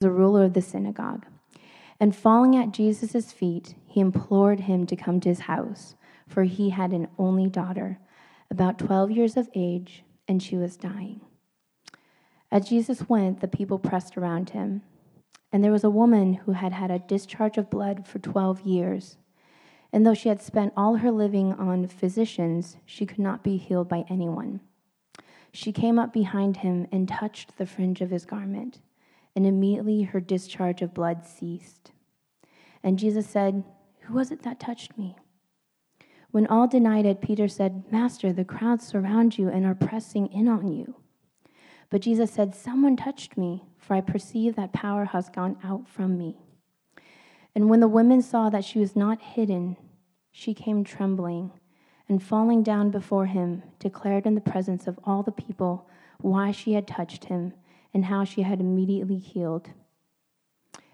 the ruler of the synagogue. And falling at Jesus' feet, he implored him to come to his house, for he had an only daughter, about 12 years of age, and she was dying. As Jesus went, the people pressed around him. And there was a woman who had had a discharge of blood for 12 years. And though she had spent all her living on physicians, she could not be healed by anyone. She came up behind him and touched the fringe of his garment, and immediately her discharge of blood ceased. And Jesus said, Who was it that touched me? When all denied it, Peter said, Master, the crowds surround you and are pressing in on you. But Jesus said, Someone touched me, for I perceive that power has gone out from me. And when the women saw that she was not hidden, she came trembling, and falling down before him, declared in the presence of all the people why she had touched him and how she had immediately healed.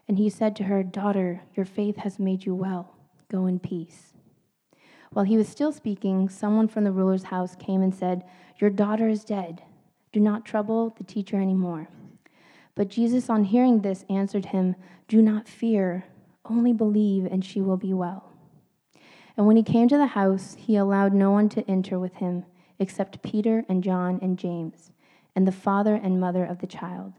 And he said to her, Daughter, your faith has made you well. Go in peace. While he was still speaking, someone from the ruler's house came and said, Your daughter is dead. Do not trouble the teacher anymore. But Jesus, on hearing this, answered him, Do not fear, only believe, and she will be well. And when he came to the house, he allowed no one to enter with him except Peter and John and James, and the father and mother of the child.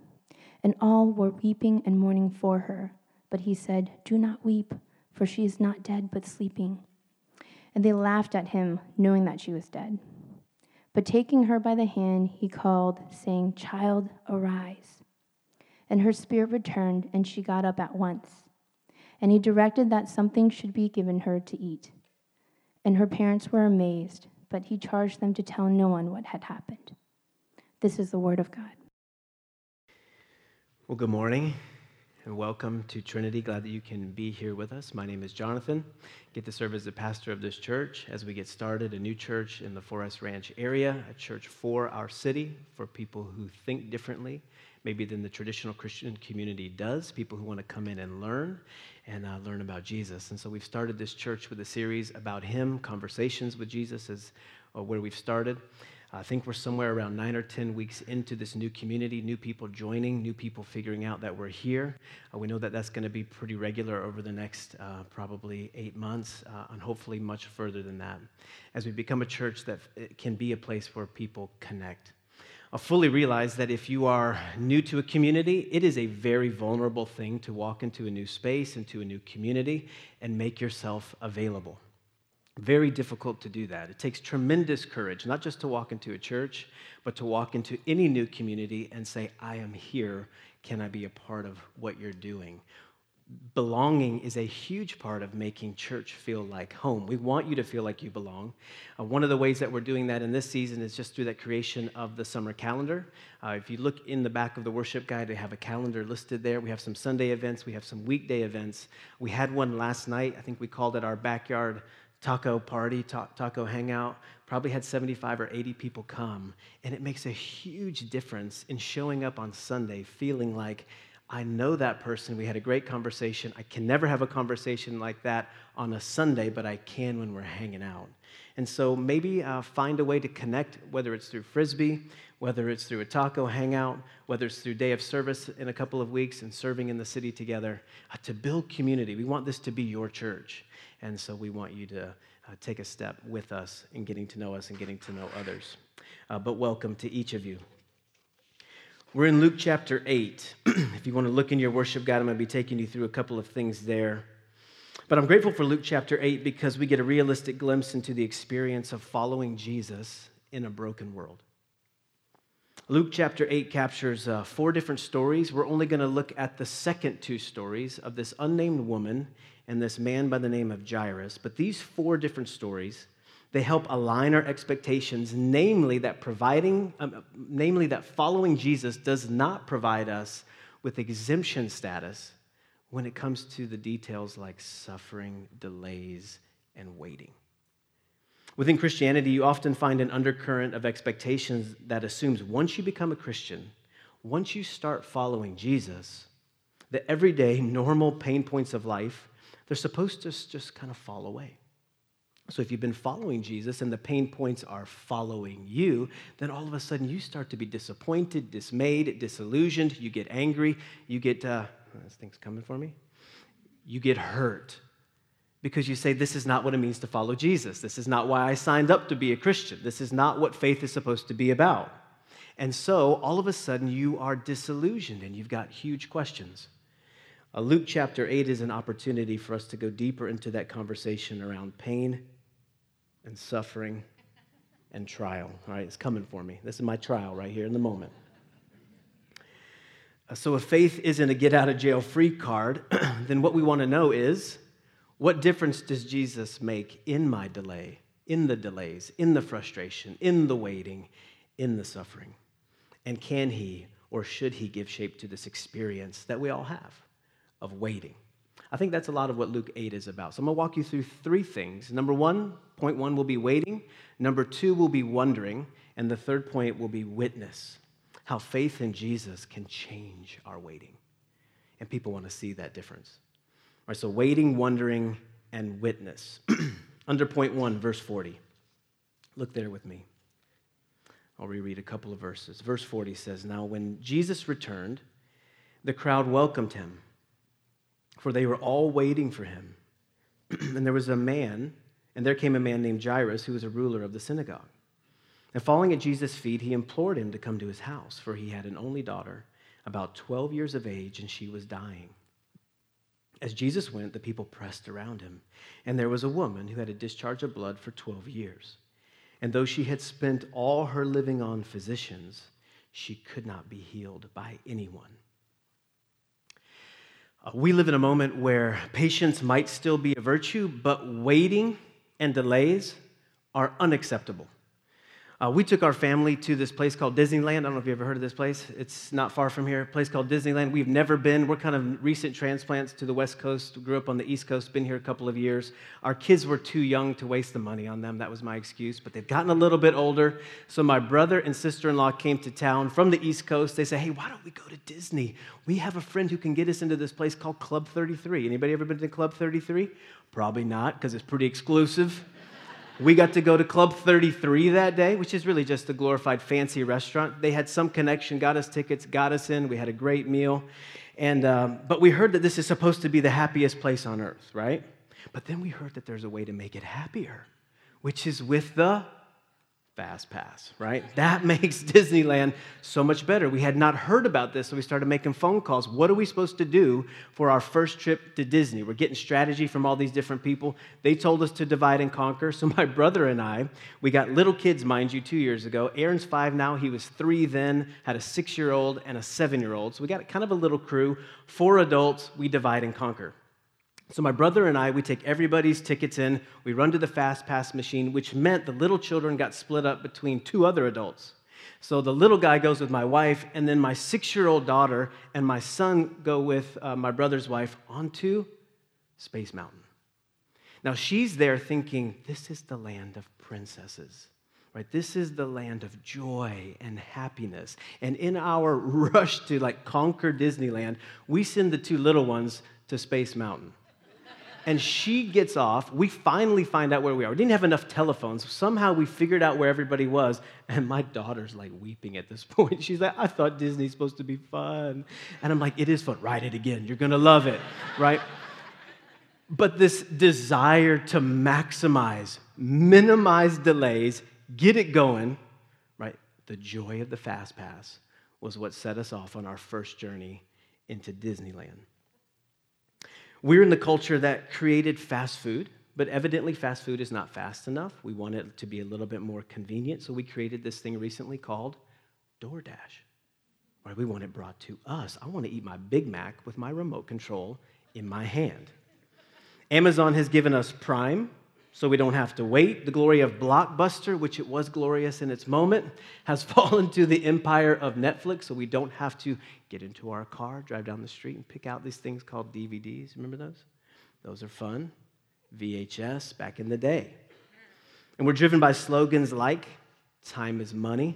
And all were weeping and mourning for her. But he said, Do not weep, for she is not dead, but sleeping. And they laughed at him, knowing that she was dead. But taking her by the hand, he called, saying, Child, arise. And her spirit returned, and she got up at once. And he directed that something should be given her to eat. And her parents were amazed, but he charged them to tell no one what had happened. This is the word of God. Well, good morning and welcome to Trinity. Glad that you can be here with us. My name is Jonathan. Get to serve as the pastor of this church as we get started, a new church in the Forest Ranch area, a church for our city, for people who think differently, maybe than the traditional Christian community does, people who want to come in and learn and uh, learn about Jesus. And so we've started this church with a series about Him, conversations with Jesus is uh, where we've started. I think we're somewhere around nine or 10 weeks into this new community, new people joining, new people figuring out that we're here. Uh, we know that that's going to be pretty regular over the next uh, probably eight months, uh, and hopefully much further than that, as we become a church that can be a place where people connect. I fully realize that if you are new to a community, it is a very vulnerable thing to walk into a new space, into a new community, and make yourself available. Very difficult to do that. It takes tremendous courage, not just to walk into a church, but to walk into any new community and say, I am here. Can I be a part of what you're doing? Belonging is a huge part of making church feel like home. We want you to feel like you belong. Uh, one of the ways that we're doing that in this season is just through that creation of the summer calendar. Uh, if you look in the back of the worship guide, they have a calendar listed there. We have some Sunday events, we have some weekday events. We had one last night. I think we called it our backyard taco party, ta- taco hangout, probably had 75 or 80 people come. And it makes a huge difference in showing up on Sunday feeling like, I know that person. We had a great conversation. I can never have a conversation like that on a Sunday, but I can when we're hanging out. And so maybe uh, find a way to connect, whether it's through Frisbee, whether it's through a taco hangout, whether it's through day of service in a couple of weeks and serving in the city together, uh, to build community. We want this to be your church. And so we want you to uh, take a step with us in getting to know us and getting to know others. Uh, but welcome to each of you. We're in Luke chapter 8. if you want to look in your worship guide, I'm going to be taking you through a couple of things there. But I'm grateful for Luke chapter 8 because we get a realistic glimpse into the experience of following Jesus in a broken world. Luke chapter 8 captures uh, four different stories. We're only going to look at the second two stories of this unnamed woman and this man by the name of Jairus. But these four different stories, they help align our expectations, namely that providing, um, namely that following Jesus does not provide us with exemption status when it comes to the details like suffering, delays, and waiting. Within Christianity, you often find an undercurrent of expectations that assumes once you become a Christian, once you start following Jesus, the everyday normal pain points of life they're supposed to just kind of fall away. So if you've been following Jesus and the pain points are following you, then all of a sudden you start to be disappointed, dismayed, disillusioned. You get angry. You get uh, This thing's coming for me. You get hurt because you say, This is not what it means to follow Jesus. This is not why I signed up to be a Christian. This is not what faith is supposed to be about. And so all of a sudden you are disillusioned and you've got huge questions. Uh, Luke chapter 8 is an opportunity for us to go deeper into that conversation around pain and suffering and trial. All right, it's coming for me. This is my trial right here in the moment. So, if faith isn't a get out of jail free card, then what we want to know is what difference does Jesus make in my delay, in the delays, in the frustration, in the waiting, in the suffering? And can he or should he give shape to this experience that we all have of waiting? I think that's a lot of what Luke 8 is about. So I'm going to walk you through three things. Number one, point one will be waiting. Number two will be wondering. And the third point will be witness how faith in Jesus can change our waiting. And people want to see that difference. All right, so waiting, wondering, and witness. Under point one, verse 40. Look there with me. I'll reread a couple of verses. Verse 40 says Now, when Jesus returned, the crowd welcomed him, for they were all waiting for him. and there was a man, and there came a man named Jairus, who was a ruler of the synagogue. And falling at Jesus' feet, he implored him to come to his house, for he had an only daughter, about 12 years of age, and she was dying. As Jesus went, the people pressed around him, and there was a woman who had a discharge of blood for 12 years. And though she had spent all her living on physicians, she could not be healed by anyone. Uh, we live in a moment where patience might still be a virtue, but waiting and delays are unacceptable. Uh, we took our family to this place called Disneyland. I don't know if you ever heard of this place. It's not far from here. A place called Disneyland. We've never been. We're kind of recent transplants to the West Coast. Grew up on the East Coast. Been here a couple of years. Our kids were too young to waste the money on them. That was my excuse. But they've gotten a little bit older. So my brother and sister-in-law came to town from the East Coast. They say, "Hey, why don't we go to Disney? We have a friend who can get us into this place called Club 33. Anybody ever been to Club 33? Probably not, because it's pretty exclusive." We got to go to Club 33 that day, which is really just a glorified fancy restaurant. They had some connection, got us tickets, got us in. We had a great meal. And, um, but we heard that this is supposed to be the happiest place on earth, right? But then we heard that there's a way to make it happier, which is with the Fast Pass, right? That makes Disneyland so much better. We had not heard about this, so we started making phone calls. What are we supposed to do for our first trip to Disney? We're getting strategy from all these different people. They told us to divide and conquer. So my brother and I, we got little kids, mind you, two years ago. Aaron's five now. He was three then, had a six year old and a seven year old. So we got kind of a little crew. Four adults, we divide and conquer. So my brother and I, we take everybody's tickets in, we run to the fast pass machine, which meant the little children got split up between two other adults. So the little guy goes with my wife, and then my six-year-old daughter and my son go with uh, my brother's wife onto Space Mountain. Now she's there thinking, this is the land of princesses. Right? This is the land of joy and happiness. And in our rush to like conquer Disneyland, we send the two little ones to Space Mountain and she gets off. We finally find out where we are. We didn't have enough telephones. Somehow we figured out where everybody was. And my daughter's like weeping at this point. She's like, I thought Disney's supposed to be fun. And I'm like, it is fun. Ride it again. You're going to love it, right? But this desire to maximize, minimize delays, get it going, right? The joy of the Fast Pass was what set us off on our first journey into Disneyland. We're in the culture that created fast food, but evidently fast food is not fast enough. We want it to be a little bit more convenient, so we created this thing recently called DoorDash. Right, we want it brought to us. I want to eat my Big Mac with my remote control in my hand. Amazon has given us Prime, so we don't have to wait. The glory of Blockbuster, which it was glorious in its moment, has fallen to the empire of Netflix, so we don't have to get into our car, drive down the street, and pick out these things called DVDs. Remember those? Those are fun. VHS back in the day. And we're driven by slogans like time is money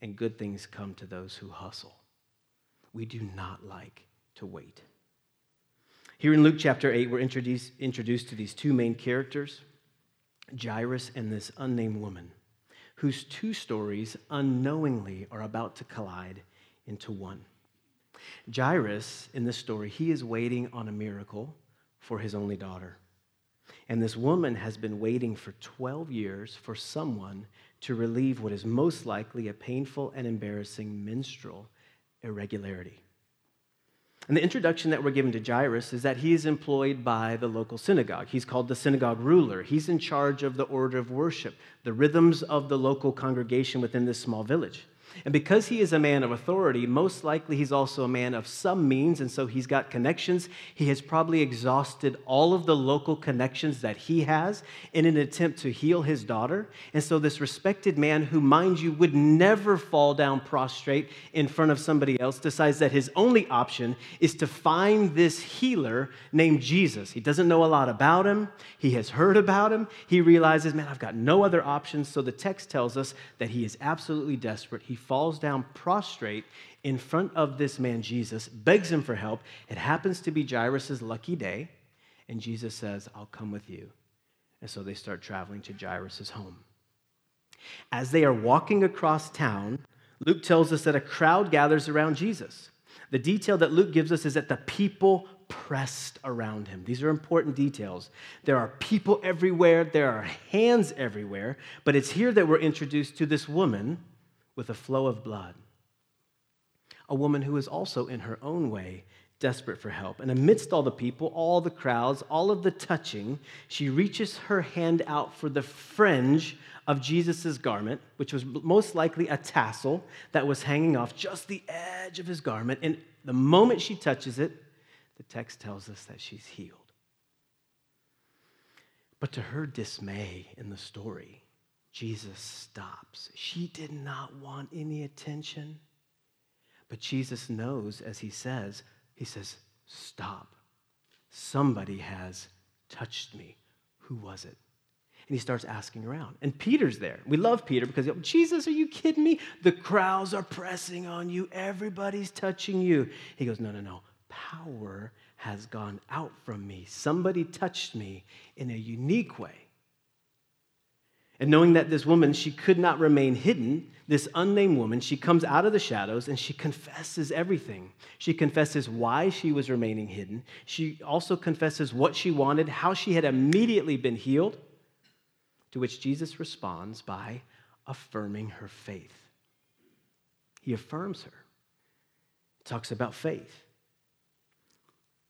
and good things come to those who hustle. We do not like to wait. Here in Luke chapter 8, we're introduced, introduced to these two main characters Jairus and this unnamed woman, whose two stories unknowingly are about to collide into one. Jairus, in this story, he is waiting on a miracle for his only daughter. And this woman has been waiting for 12 years for someone to relieve what is most likely a painful and embarrassing menstrual irregularity. And the introduction that we're given to Jairus is that he is employed by the local synagogue. He's called the synagogue ruler. He's in charge of the order of worship, the rhythms of the local congregation within this small village. And because he is a man of authority, most likely he's also a man of some means, and so he's got connections. He has probably exhausted all of the local connections that he has in an attempt to heal his daughter. And so, this respected man, who, mind you, would never fall down prostrate in front of somebody else, decides that his only option is to find this healer named Jesus. He doesn't know a lot about him, he has heard about him. He realizes, man, I've got no other options. So, the text tells us that he is absolutely desperate. He falls down prostrate in front of this man, Jesus, begs him for help. It happens to be Jairus' lucky day, and Jesus says, I'll come with you. And so they start traveling to Jairus' home. As they are walking across town, Luke tells us that a crowd gathers around Jesus. The detail that Luke gives us is that the people pressed around him. These are important details. There are people everywhere, there are hands everywhere, but it's here that we're introduced to this woman with a flow of blood. A woman who is also, in her own way, desperate for help. And amidst all the people, all the crowds, all of the touching, she reaches her hand out for the fringe of Jesus' garment, which was most likely a tassel that was hanging off just the edge of his garment. And the moment she touches it, the text tells us that she's healed. But to her dismay in the story, Jesus stops. She did not want any attention. But Jesus knows, as he says, he says, Stop. Somebody has touched me. Who was it? And he starts asking around. And Peter's there. We love Peter because, oh, Jesus, are you kidding me? The crowds are pressing on you. Everybody's touching you. He goes, No, no, no. Power has gone out from me. Somebody touched me in a unique way. And knowing that this woman, she could not remain hidden, this unnamed woman, she comes out of the shadows and she confesses everything. She confesses why she was remaining hidden. She also confesses what she wanted, how she had immediately been healed, to which Jesus responds by affirming her faith. He affirms her, talks about faith.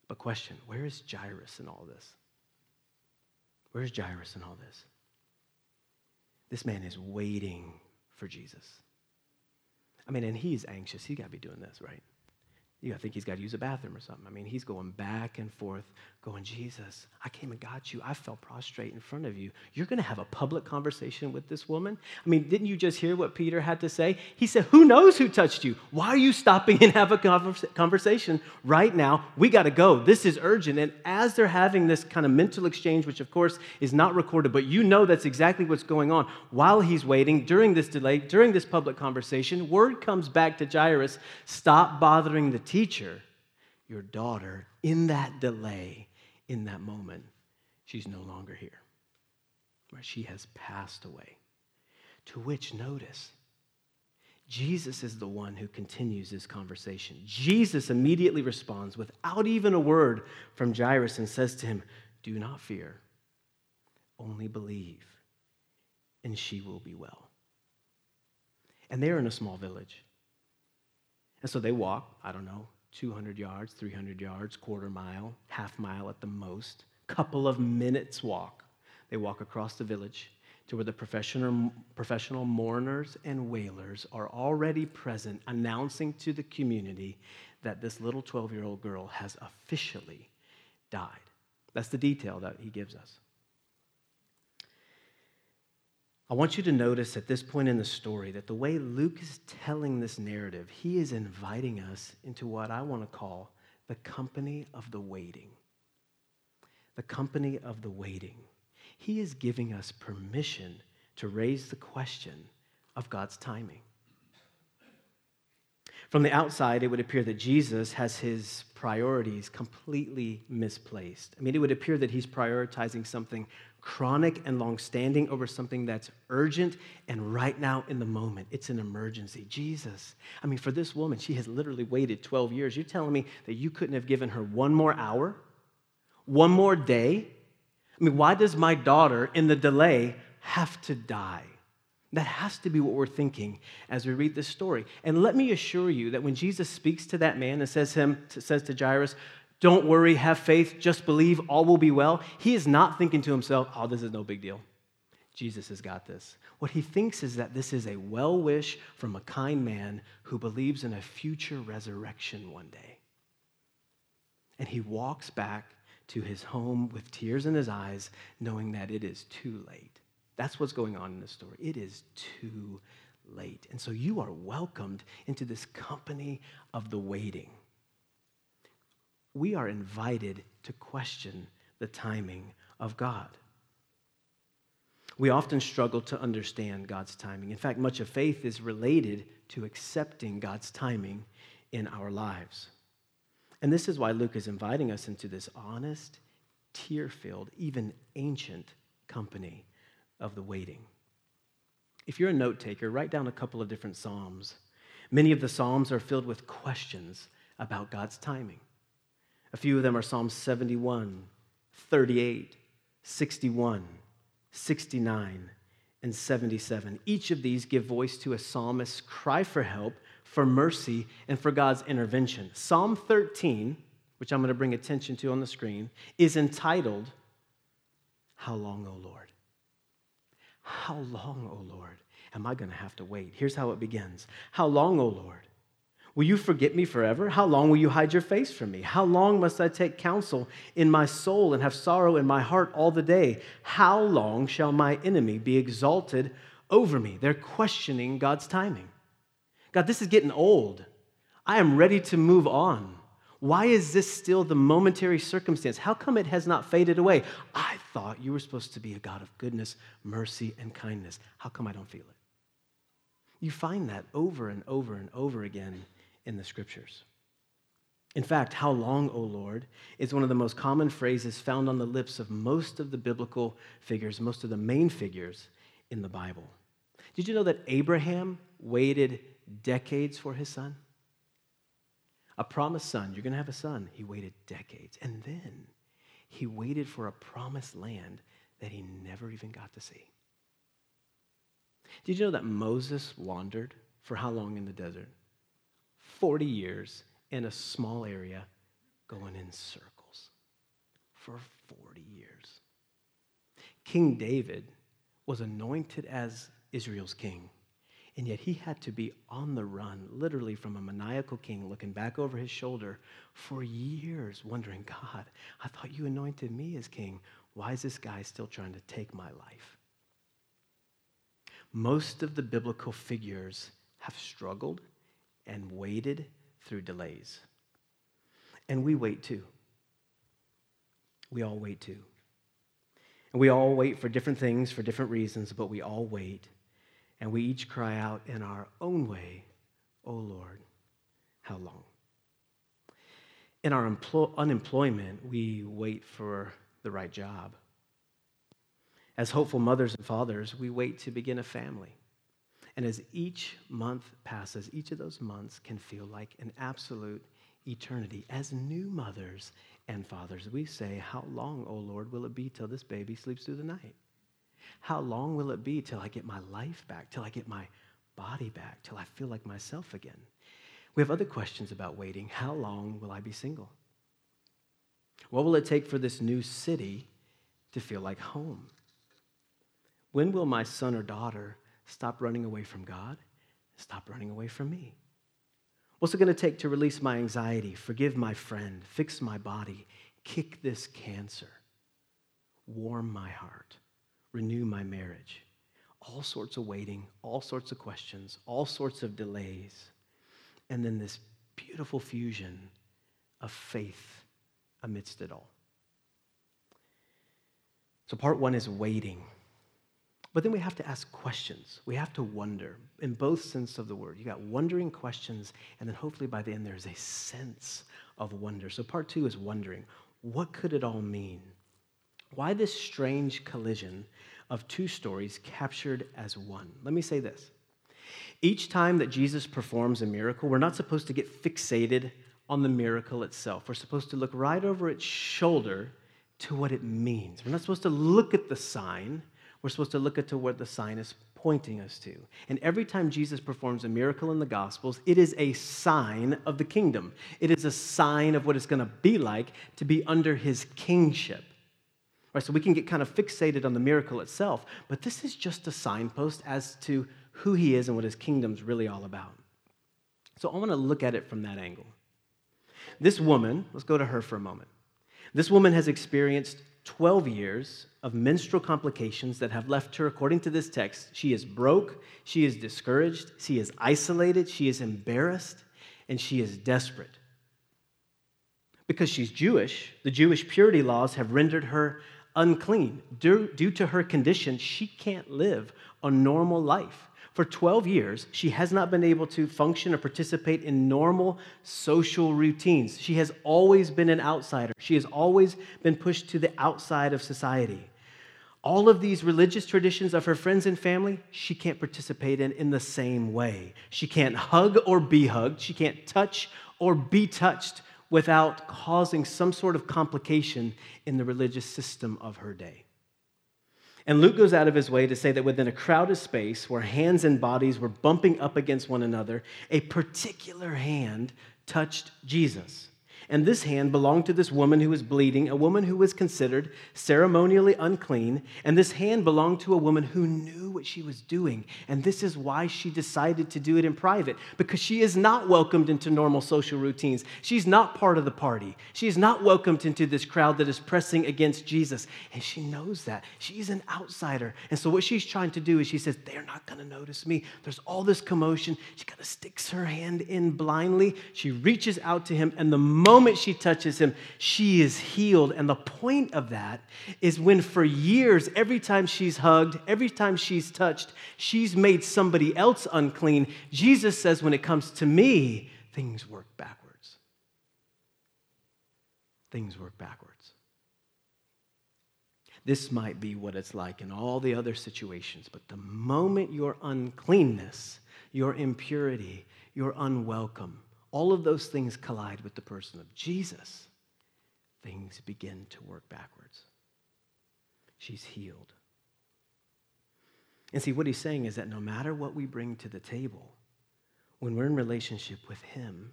But, question where is Jairus in all this? Where's Jairus in all this? This man is waiting for Jesus. I mean, and he's anxious. He's got to be doing this, right? You think he's got to use a bathroom or something. I mean, he's going back and forth, going, Jesus, I came and got you. I fell prostrate in front of you. You're going to have a public conversation with this woman? I mean, didn't you just hear what Peter had to say? He said, Who knows who touched you? Why are you stopping and have a conversation right now? We got to go. This is urgent. And as they're having this kind of mental exchange, which of course is not recorded, but you know that's exactly what's going on, while he's waiting, during this delay, during this public conversation, word comes back to Jairus stop bothering the teacher, your daughter, in that delay, in that moment, she's no longer here. Right? She has passed away. To which, notice, Jesus is the one who continues this conversation. Jesus immediately responds without even a word from Jairus and says to him, Do not fear, only believe, and she will be well. And they're in a small village. And so they walk, I don't know, 200 yards, 300 yards, quarter mile, half mile at the most, couple of minutes walk. They walk across the village to where the professional, professional mourners and wailers are already present, announcing to the community that this little 12 year old girl has officially died. That's the detail that he gives us. I want you to notice at this point in the story that the way Luke is telling this narrative, he is inviting us into what I want to call the company of the waiting. The company of the waiting. He is giving us permission to raise the question of God's timing. From the outside, it would appear that Jesus has his priorities completely misplaced. I mean, it would appear that he's prioritizing something chronic and long-standing over something that's urgent and right now in the moment. It's an emergency. Jesus, I mean, for this woman, she has literally waited 12 years. You're telling me that you couldn't have given her one more hour, one more day? I mean, why does my daughter, in the delay, have to die? That has to be what we're thinking as we read this story. And let me assure you that when Jesus speaks to that man and says, him, says to Jairus, Don't worry, have faith, just believe, all will be well, he is not thinking to himself, Oh, this is no big deal. Jesus has got this. What he thinks is that this is a well wish from a kind man who believes in a future resurrection one day. And he walks back to his home with tears in his eyes, knowing that it is too late. That's what's going on in this story. It is too late. And so you are welcomed into this company of the waiting. We are invited to question the timing of God. We often struggle to understand God's timing. In fact, much of faith is related to accepting God's timing in our lives. And this is why Luke is inviting us into this honest, tear filled, even ancient company of the waiting. If you're a note taker, write down a couple of different Psalms. Many of the Psalms are filled with questions about God's timing. A few of them are Psalms 71, 38, 61, 69, and 77. Each of these give voice to a psalmist's cry for help, for mercy, and for God's intervention. Psalm 13, which I'm going to bring attention to on the screen, is entitled, How Long, O Lord? How long, O Lord, am I going to have to wait? Here's how it begins How long, O Lord? Will you forget me forever? How long will you hide your face from me? How long must I take counsel in my soul and have sorrow in my heart all the day? How long shall my enemy be exalted over me? They're questioning God's timing. God, this is getting old. I am ready to move on. Why is this still the momentary circumstance? How come it has not faded away? I thought you were supposed to be a God of goodness, mercy, and kindness. How come I don't feel it? You find that over and over and over again in the scriptures. In fact, how long, O Lord, is one of the most common phrases found on the lips of most of the biblical figures, most of the main figures in the Bible. Did you know that Abraham waited decades for his son? a promised son. You're going to have a son. He waited decades. And then he waited for a promised land that he never even got to see. Did you know that Moses wandered for how long in the desert? 40 years in a small area going in circles for 40 years. King David was anointed as Israel's king and yet he had to be on the run, literally from a maniacal king looking back over his shoulder for years, wondering, God, I thought you anointed me as king. Why is this guy still trying to take my life? Most of the biblical figures have struggled and waited through delays. And we wait too. We all wait too. And we all wait for different things for different reasons, but we all wait and we each cry out in our own way, O oh Lord, how long? In our empl- unemployment, we wait for the right job. As hopeful mothers and fathers, we wait to begin a family. And as each month passes, each of those months can feel like an absolute eternity. As new mothers and fathers, we say, How long, O Lord, will it be till this baby sleeps through the night? How long will it be till I get my life back, till I get my body back, till I feel like myself again? We have other questions about waiting. How long will I be single? What will it take for this new city to feel like home? When will my son or daughter stop running away from God, stop running away from me? What's it going to take to release my anxiety, forgive my friend, fix my body, kick this cancer, warm my heart? renew my marriage. All sorts of waiting, all sorts of questions, all sorts of delays. And then this beautiful fusion of faith amidst it all. So, part one is waiting. But then we have to ask questions. We have to wonder in both sense of the word. You got wondering questions, and then hopefully by the end there's a sense of wonder. So part two is wondering. What could it all mean? Why this strange collision of two stories captured as one? Let me say this. Each time that Jesus performs a miracle, we're not supposed to get fixated on the miracle itself. We're supposed to look right over its shoulder to what it means. We're not supposed to look at the sign we're supposed to look at to what the sign is pointing us to. And every time Jesus performs a miracle in the Gospels, it is a sign of the kingdom. It is a sign of what it's going to be like to be under his kingship. Right, so we can get kind of fixated on the miracle itself, but this is just a signpost as to who he is and what his kingdom's really all about. So I want to look at it from that angle. This woman, let's go to her for a moment. This woman has experienced 12 years of menstrual complications that have left her, according to this text, she is broke, she is discouraged, she is isolated, she is embarrassed, and she is desperate. Because she's Jewish, the Jewish purity laws have rendered her unclean. Due, to her condition, she can't live a normal life. For 12 years, she has not been able to function or participate in normal social routines. She has always been an outsider. She has always been pushed to the outside of society. All of these religious traditions of her friends and family, she can't participate in in the same way. She can't hug or be hugged. She can't touch or be touched without causing some sort of complication in the religious system of her day. And Luke goes out of his way to say that within a crowded space where hands and bodies were bumping up against one another, a particular hand touched Jesus. And this hand belonged to this woman who was bleeding, a woman who was considered ceremonially unclean. And this hand belonged to a woman who knew what she was doing. And this is why she decided to do it in private, because she is not welcomed into normal social routines. She's not part of the party. She is not welcomed into this crowd that is pressing against Jesus. And she knows that. She's an outsider. And so what she's trying to do is she says, They're not going to notice me. There's all this commotion. She kind of sticks her hand in blindly. She reaches out to him. And the moment moment she touches him, she is healed. And the point of that is when for years, every time she's hugged, every time she's touched, she's made somebody else unclean. Jesus says, when it comes to me, things work backwards. Things work backwards. This might be what it's like in all the other situations, but the moment your uncleanness, your impurity, your unwelcome, all of those things collide with the person of Jesus, things begin to work backwards. She's healed. And see, what he's saying is that no matter what we bring to the table, when we're in relationship with him,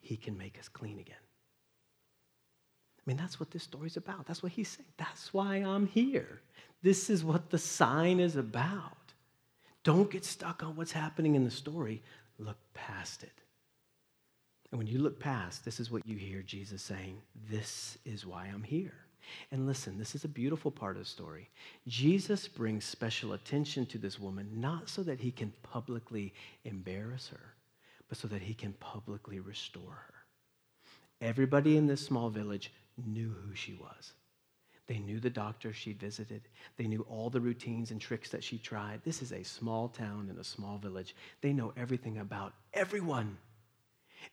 he can make us clean again. I mean, that's what this story's about. That's what he's saying. That's why I'm here. This is what the sign is about. Don't get stuck on what's happening in the story. Look past it. And when you look past, this is what you hear Jesus saying This is why I'm here. And listen, this is a beautiful part of the story. Jesus brings special attention to this woman, not so that he can publicly embarrass her, but so that he can publicly restore her. Everybody in this small village knew who she was. They knew the doctor she visited. They knew all the routines and tricks that she tried. This is a small town in a small village. They know everything about everyone.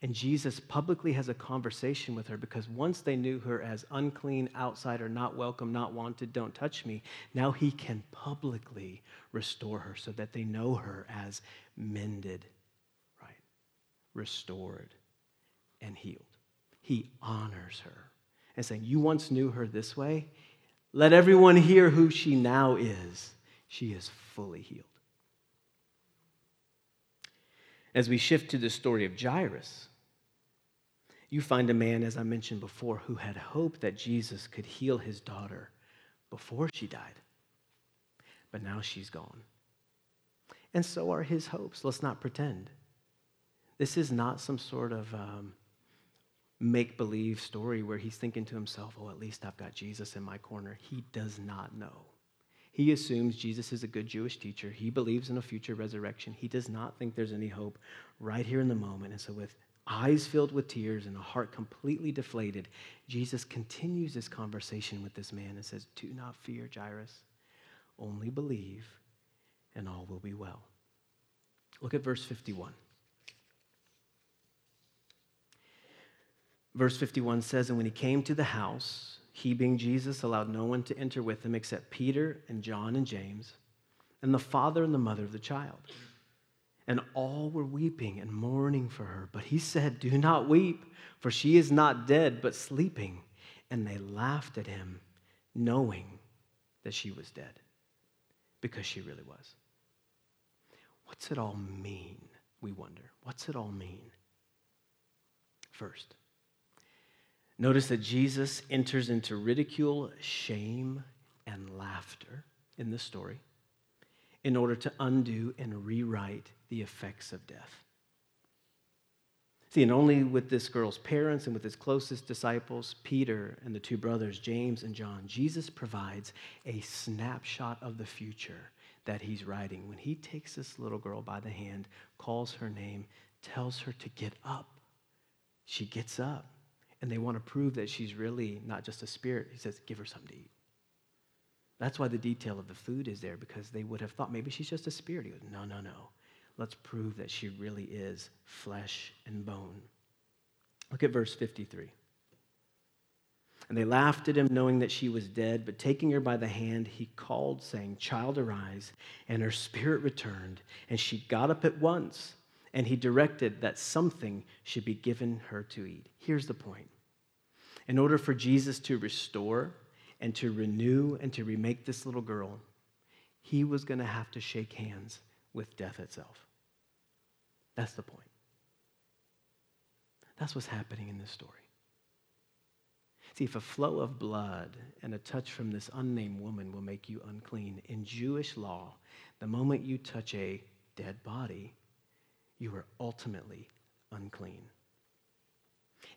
And Jesus publicly has a conversation with her because once they knew her as unclean, outsider, not welcome, not wanted, don't touch me, now he can publicly restore her so that they know her as mended, right? Restored and healed. He honors her and saying, You once knew her this way. Let everyone hear who she now is. She is fully healed. As we shift to the story of Jairus, you find a man, as I mentioned before, who had hoped that Jesus could heal his daughter before she died. But now she's gone. And so are his hopes. Let's not pretend. This is not some sort of um, make believe story where he's thinking to himself, oh, at least I've got Jesus in my corner. He does not know. He assumes Jesus is a good Jewish teacher. He believes in a future resurrection. He does not think there's any hope right here in the moment. And so, with eyes filled with tears and a heart completely deflated, Jesus continues this conversation with this man and says, Do not fear, Jairus. Only believe, and all will be well. Look at verse 51. Verse 51 says, And when he came to the house, he, being Jesus, allowed no one to enter with him except Peter and John and James, and the father and the mother of the child. And all were weeping and mourning for her. But he said, Do not weep, for she is not dead, but sleeping. And they laughed at him, knowing that she was dead, because she really was. What's it all mean? We wonder. What's it all mean? First, notice that Jesus enters into ridicule, shame, and laughter in this story in order to undo and rewrite the effects of death. See, and only with this girl's parents and with his closest disciples, Peter and the two brothers, James and John, Jesus provides a snapshot of the future that he's writing. When he takes this little girl by the hand, calls her name, tells her to get up, she gets up. And they want to prove that she's really not just a spirit. He says, Give her something to eat. That's why the detail of the food is there, because they would have thought maybe she's just a spirit. He goes, No, no, no. Let's prove that she really is flesh and bone. Look at verse 53. And they laughed at him, knowing that she was dead. But taking her by the hand, he called, saying, Child, arise. And her spirit returned, and she got up at once. And he directed that something should be given her to eat. Here's the point in order for Jesus to restore, and to renew and to remake this little girl, he was going to have to shake hands with death itself. That's the point. That's what's happening in this story. See, if a flow of blood and a touch from this unnamed woman will make you unclean, in Jewish law, the moment you touch a dead body, you are ultimately unclean.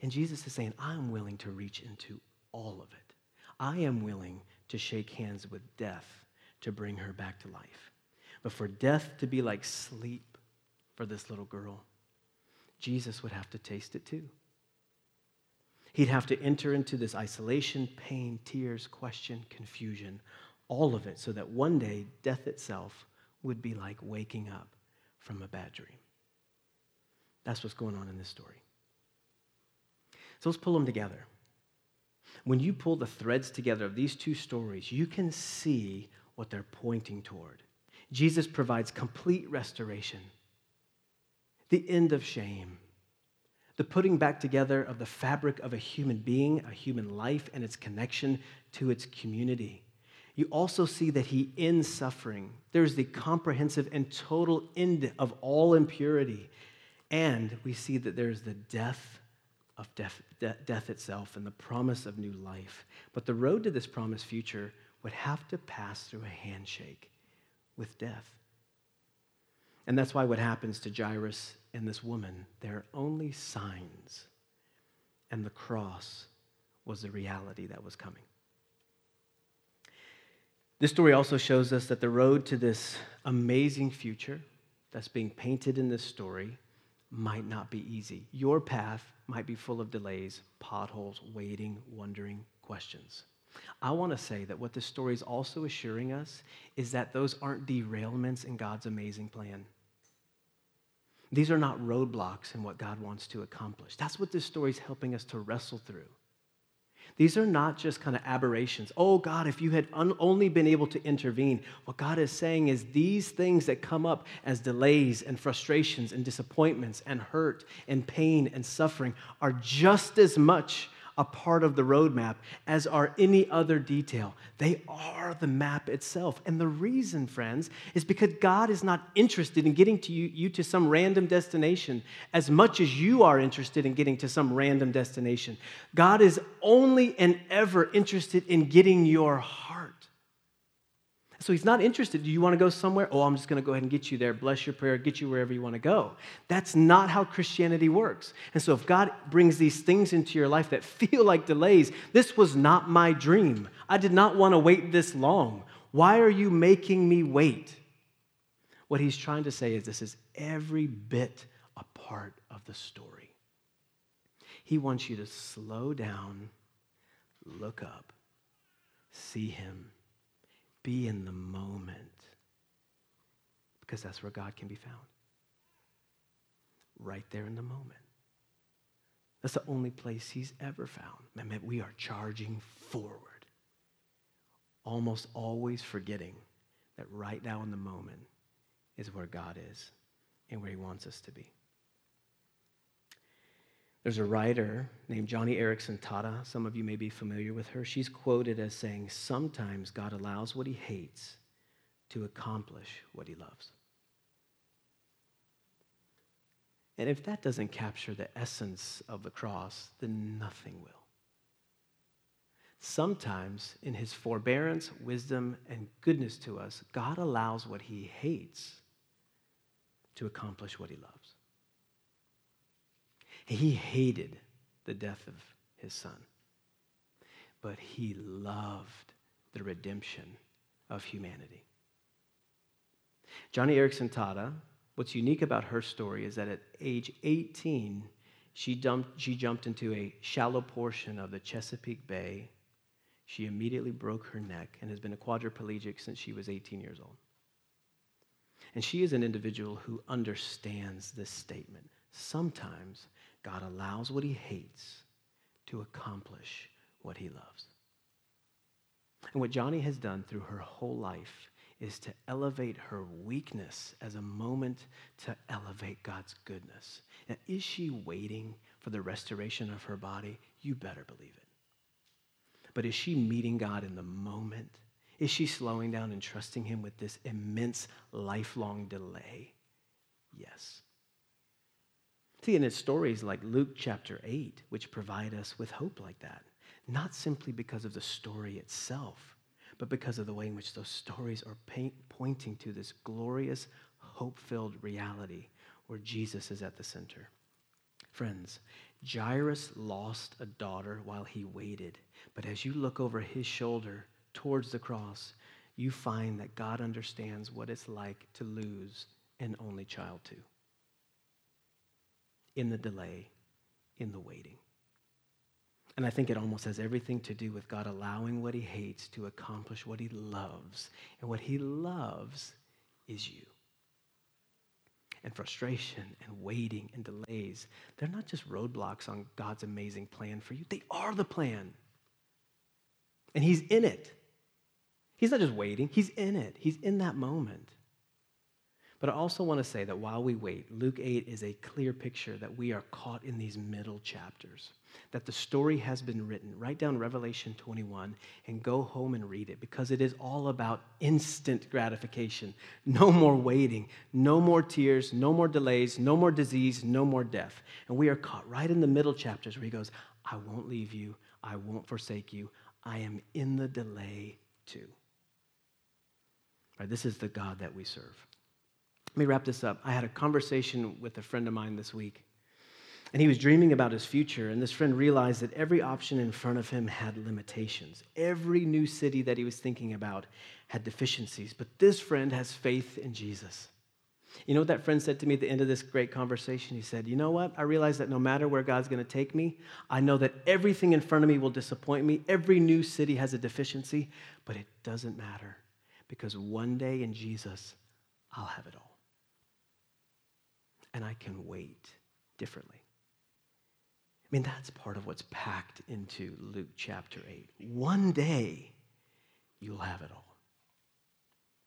And Jesus is saying, I'm willing to reach into all of it. I am willing to shake hands with death to bring her back to life. But for death to be like sleep for this little girl, Jesus would have to taste it too. He'd have to enter into this isolation, pain, tears, question, confusion, all of it, so that one day death itself would be like waking up from a bad dream. That's what's going on in this story. So let's pull them together when you pull the threads together of these two stories, you can see what they're pointing toward. Jesus provides complete restoration, the end of shame, the putting back together of the fabric of a human being, a human life, and its connection to its community. You also see that he ends suffering. There's the comprehensive and total end of all impurity. And we see that there's the death of death, de- death itself and the promise of new life. But the road to this promised future would have to pass through a handshake with death. And that's why what happens to Jairus and this woman, they're only signs. And the cross was the reality that was coming. This story also shows us that the road to this amazing future that's being painted in this story might not be easy. Your path might be full of delays, potholes, waiting, wondering, questions. I want to say that what this story is also assuring us is that those aren't derailments in God's amazing plan. These are not roadblocks in what God wants to accomplish. That's what this story is helping us to wrestle through. These are not just kind of aberrations. Oh, God, if you had un- only been able to intervene. What God is saying is these things that come up as delays and frustrations and disappointments and hurt and pain and suffering are just as much a part of the roadmap as are any other detail. They are the map itself. And the reason, friends, is because God is not interested in getting to you, you to some random destination as much as you are interested in getting to some random destination. God is only and ever interested in getting your heart. So he's not interested. Do you want to go somewhere? Oh, I'm just going to go ahead and get you there. Bless your prayer, get you wherever you want to go. That's not how Christianity works. And so if God brings these things into your life that feel like delays, this was not my dream. I did not want to wait this long. Why are you making me wait? What he's trying to say is this is every bit a part of the story. He wants you to slow down, look up, see him be in the moment because that's where God can be found. Right there in the moment. That's the only place he's ever found. Man, we are charging forward, almost always forgetting that right now in the moment is where God is and where he wants us to be. There's a writer named Joni Eareckson Tada. Some of you may be familiar with her. She's quoted as saying, Sometimes God allows what he hates to accomplish what he loves. And if that doesn't capture the essence of the cross, then nothing will. Sometimes, in his forbearance, wisdom, and goodness to us, God allows what he hates to accomplish what he loves. He hated the death of his son, but he loved the redemption of humanity. Joni Eareckson Tada. what's unique about her story is that at age 18, she jumped, she jumped into a shallow portion of the Chesapeake Bay. She immediately broke her neck and has been a quadriplegic since she was 18 years old. And she is an individual who understands this statement. Sometimes God allows what he hates to accomplish what he loves. And what Joni has done through her whole life is to elevate her weakness as a moment to elevate God's goodness. Now, is she waiting for the restoration of her body? You better believe it. But is she meeting God in the moment? Is she slowing down and trusting Him with this immense lifelong delay? Yes. See, and it's stories like Luke chapter 8 which provide us with hope like that. Not simply because of the story itself, but because of the way in which those stories are paint, pointing to this glorious, hope filled reality where Jesus is at the center. Friends, Jairus lost a daughter while he waited, but as you look over his shoulder towards the cross, you find that God understands what it's like to lose an only child, too in the delay, in the waiting. And I think it almost has everything to do with God allowing what he hates to accomplish what he loves. And what he loves is you. And frustration and waiting and delays, they're not just roadblocks on God's amazing plan for you, they are the plan. And he's in it. He's not just waiting, he's in it. He's in that moment. But I also want to say that while we wait, Luke 8 is a clear picture that we are caught in these middle chapters, that the story has been written. Write down Revelation 21 and go home and read it because it is all about instant gratification. No more waiting, no more tears, no more delays, no more disease, no more death. And we are caught right in the middle chapters where he goes, I won't leave you, I won't forsake you, I am in the delay too. Right, this is the God that we serve. Let me wrap this up. I had a conversation with a friend of mine this week, and he was dreaming about his future. And this friend realized that every option in front of him had limitations. Every new city that he was thinking about had deficiencies. But this friend has faith in Jesus. You know what that friend said to me at the end of this great conversation? He said, You know what? I realize that no matter where God's going to take me, I know that everything in front of me will disappoint me. Every new city has a deficiency, but it doesn't matter because one day in Jesus, I'll have it all and I can wait differently. I mean, that's part of what's packed into Luke chapter 8. One day, you'll have it all.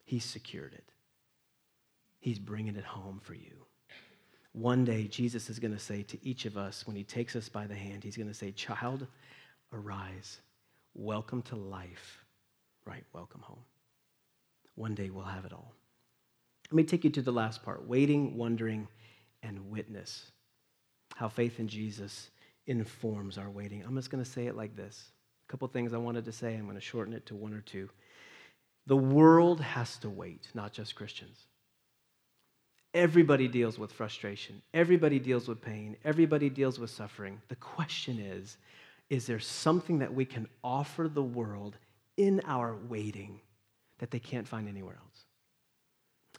He's secured it, He's bringing it home for you. One day, Jesus is going to say to each of us, when He takes us by the hand, He's going to say, Child, arise. Welcome to life. Right, welcome home. One day, we'll have it all. Let me take you to the last part waiting, wondering, and witness. How faith in Jesus informs our waiting. I'm just going to say it like this. A couple things I wanted to say. I'm going to shorten it to one or two. The world has to wait, not just Christians. Everybody deals with frustration. Everybody deals with pain. Everybody deals with suffering. The question is is there something that we can offer the world in our waiting that they can't find anywhere else?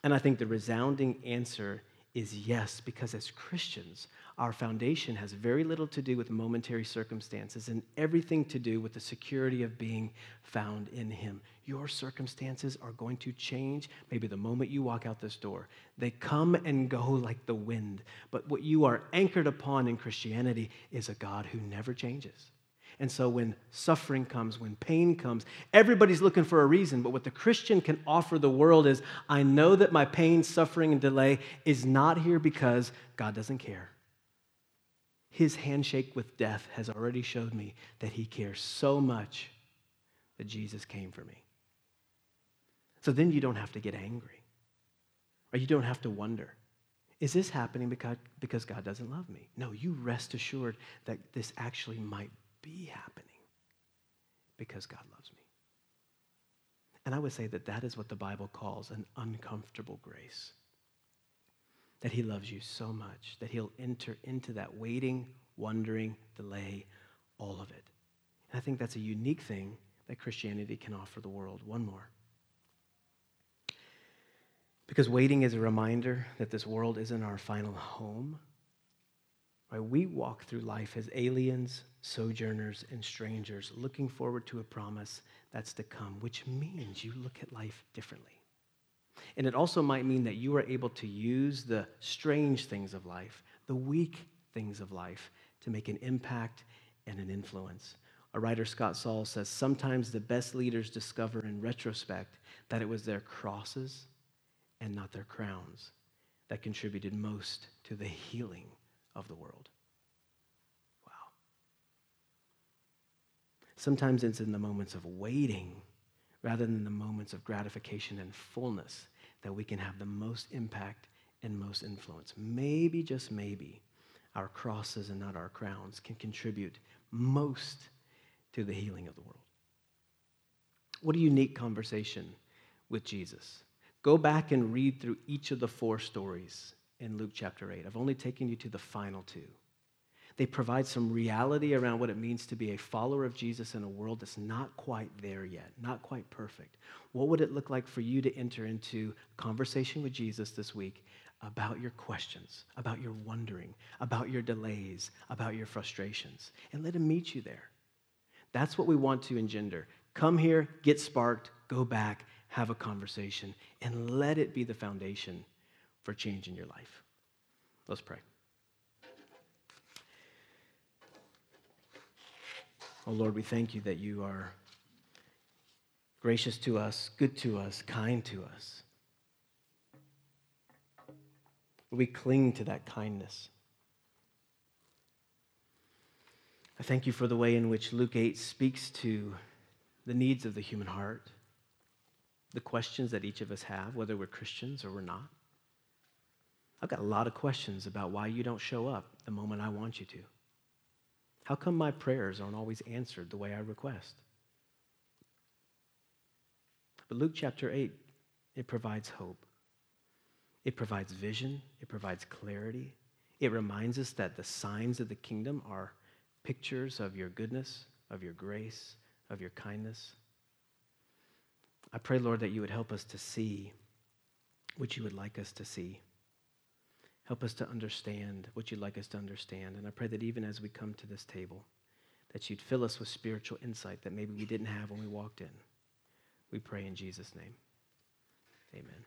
And I think the resounding answer is yes, because as Christians, our foundation has very little to do with momentary circumstances and everything to do with the security of being found in Him. Your circumstances are going to change maybe the moment you walk out this door. They come and go like the wind. But what you are anchored upon in Christianity is a God who never changes. And so when suffering comes, when pain comes, everybody's looking for a reason. But what the Christian can offer the world is I know that my pain, suffering, and delay is not here because God doesn't care. His handshake with death has already showed me that he cares so much that Jesus came for me. So then you don't have to get angry, or you don't have to wonder. Is this happening because, because God doesn't love me? No, you rest assured that this actually might be happening because God loves me. And I would say that that is what the Bible calls an uncomfortable grace. That he loves you so much that he'll enter into that waiting, wondering, delay, all of it. And I think that's a unique thing that Christianity can offer the world. One more. Because waiting is a reminder that this world isn't our final home Right? We walk through life as aliens, sojourners, and strangers, looking forward to a promise that's to come, which means you look at life differently. And it also might mean that you are able to use the strange things of life, the weak things of life, to make an impact and an influence. A writer, Scott Sauls, says sometimes the best leaders discover in retrospect that it was their crosses and not their crowns that contributed most to the healing of the world. Wow. Sometimes it's in the moments of waiting rather than the moments of gratification and fullness that we can have the most impact and most influence. Maybe, just maybe, our crosses and not our crowns can contribute most to the healing of the world. What a unique conversation with Jesus. Go back and read through each of the four stories in Luke chapter 8. I've only taken you to the final two. They provide some reality around what it means to be a follower of Jesus in a world that's not quite there yet, not quite perfect. What would it look like for you to enter into conversation with Jesus this week about your questions, about your wondering, about your delays, about your frustrations, and let him meet you there? That's what we want to engender. Come here, get sparked, go back, have a conversation, and let it be the foundation for change in your life. Let's pray. Oh Lord, we thank you that you are gracious to us, good to us, kind to us. We cling to that kindness. I thank you for the way in which Luke 8 speaks to the needs of the human heart, the questions that each of us have, whether we're Christians or we're not. I've got a lot of questions about why you don't show up the moment I want you to. How come my prayers aren't always answered the way I request? But Luke chapter 8, it provides hope. It provides vision. It provides clarity. It reminds us that the signs of the kingdom are pictures of your goodness, of your grace, of your kindness. I pray, Lord, that you would help us to see what you would like us to see. Help us to understand what you'd like us to understand. And I pray that even as we come to this table, that you'd fill us with spiritual insight that maybe we didn't have when we walked in. We pray in Jesus' name. Amen.